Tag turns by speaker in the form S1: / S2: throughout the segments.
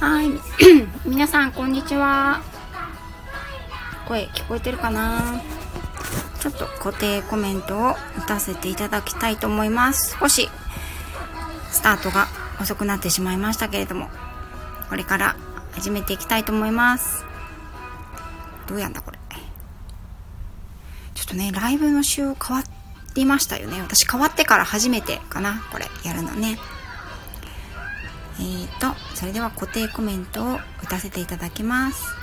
S1: はい。皆さんこんにちは。声聞こえてるかな？ちょっと固定コメントを打たせていただきたいと思います。少しスタートが遅くなってしまいましたけれどもこれから始めていきたいと思います。どうやんだこれ？ちょっとねライブの仕様変わりましたよね。私変わってから初めてかなこれやるのね。えーとそれでは固定コメントを打たせていただきます。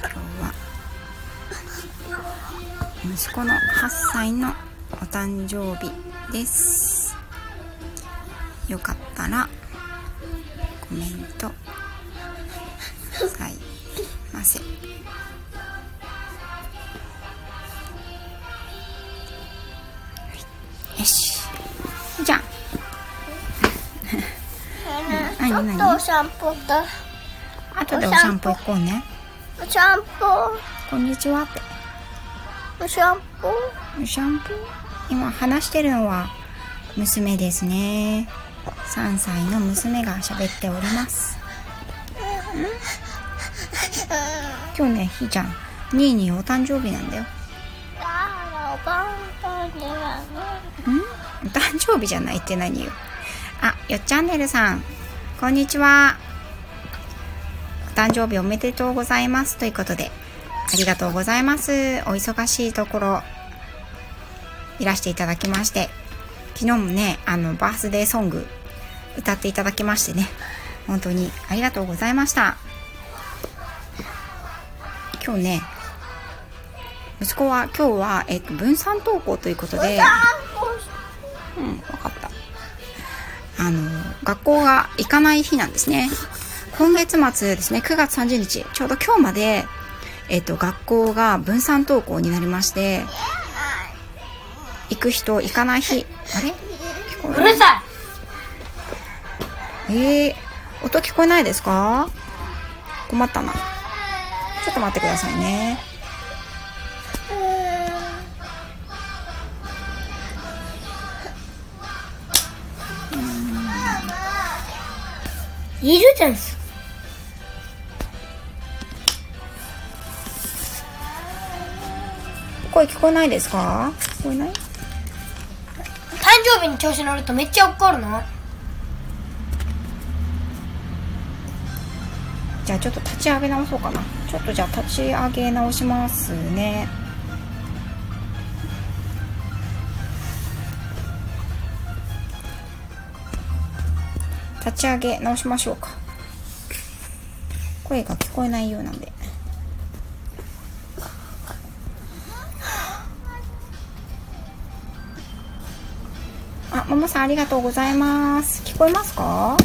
S1: 今日は息子の8歳のお誕生日です。よかったらコメントくださいませ。何
S2: ちょっ
S1: 何
S2: とお散歩だ。
S1: 後でお散歩行こうね。
S2: お散歩。
S1: こんにちはって。
S2: お散歩。
S1: お散歩？今話してるのは娘ですね。3歳の娘が喋っております。今日ねひーちゃん2位にお誕生日なんだよ。お誕生日じゃないって何よ。あよっチャンネルさんこんにちは。お誕生日おめでとうございますということでありがとうございます。お忙しいところいらしていただきまして昨日もねあのバースデーソング歌っていただきましてね本当にありがとうございました。今日ね息子は今日は、えっと、分散登校ということでうん、わかった。あの、学校が行かない日なんですね。今月末ですね、9月30日、ちょうど今日まで、えっと、学校が分散登校になりまして、行く人、行かない日、あれ？聞こえ
S2: うるさ
S1: えー、音聞こえないですか？困ったな。ちょっと待ってくださいね。
S2: い。いるじゃん。
S1: 声聞こえないですか聞こえない
S2: 誕生日に調子乗るとめっちゃ怒るの。
S1: じゃあちょっと立ち上げ直そうかなちょっとじゃあ立ち上げ直しますね立ち上げ直しましょうか。声が聞こえないようなんで。あももさんありがとうございます。聞こえますか？